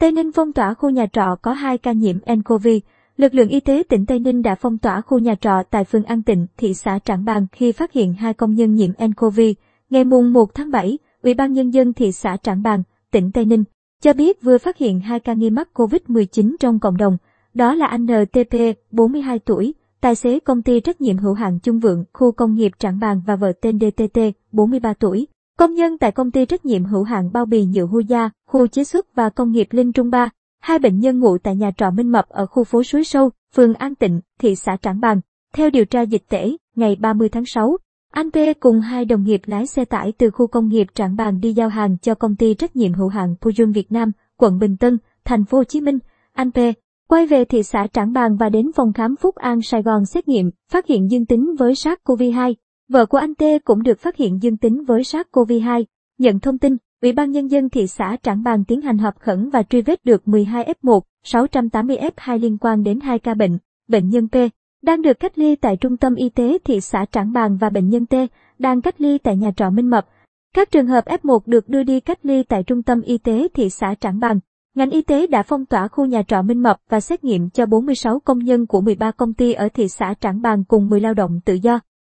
Tây Ninh phong tỏa khu nhà trọ có 2 ca nhiễm nCoV. Lực lượng y tế tỉnh Tây Ninh đã phong tỏa khu nhà trọ tại phường An Tịnh, thị xã Trảng Bàng khi phát hiện hai công nhân nhiễm nCoV. Ngày mùng 1 tháng 7, Ủy ban Nhân dân thị xã Trảng Bàng, tỉnh Tây Ninh, cho biết vừa phát hiện hai ca nghi mắc COVID-19 trong cộng đồng. Đó là anh NTP, 42 tuổi, tài xế công ty trách nhiệm hữu hạn Trung Vượng, khu công nghiệp Trảng Bàng và vợ tên DTT, 43 tuổi. Công nhân tại công ty trách nhiệm hữu hạn bao bì nhựa Hu Gia, khu chế xuất và công nghiệp Linh Trung Ba. Hai bệnh nhân ngụ tại nhà trọ Minh Mập ở khu phố Suối Sâu, phường An Tịnh, thị xã Trảng Bàng. Theo điều tra dịch tễ, ngày 30 tháng 6, anh P cùng hai đồng nghiệp lái xe tải từ khu công nghiệp Trảng Bàng đi giao hàng cho công ty trách nhiệm hữu hạn Pujun Việt Nam, quận Bình Tân, thành phố Hồ Chí Minh. Anh P quay về thị xã Trảng Bàng và đến phòng khám Phúc An Sài Gòn xét nghiệm, phát hiện dương tính với SARS-CoV-2. Vợ của anh T cũng được phát hiện dương tính với SARS-CoV-2. Nhận thông tin, Ủy ban Nhân dân thị xã Trảng Bàng tiến hành họp khẩn và truy vết được 12 F1, 680 F2 liên quan đến hai ca bệnh. Bệnh nhân P đang được cách ly tại trung tâm y tế thị xã Trảng Bàng và bệnh nhân T đang cách ly tại nhà trọ Minh Mập. Các trường hợp F1 được đưa đi cách ly tại trung tâm y tế thị xã Trảng Bàng. Ngành y tế đã phong tỏa khu nhà trọ Minh Mập và xét nghiệm cho 46 công nhân của 13 công ty ở thị xã Trảng Bàng cùng 10 lao động tự do.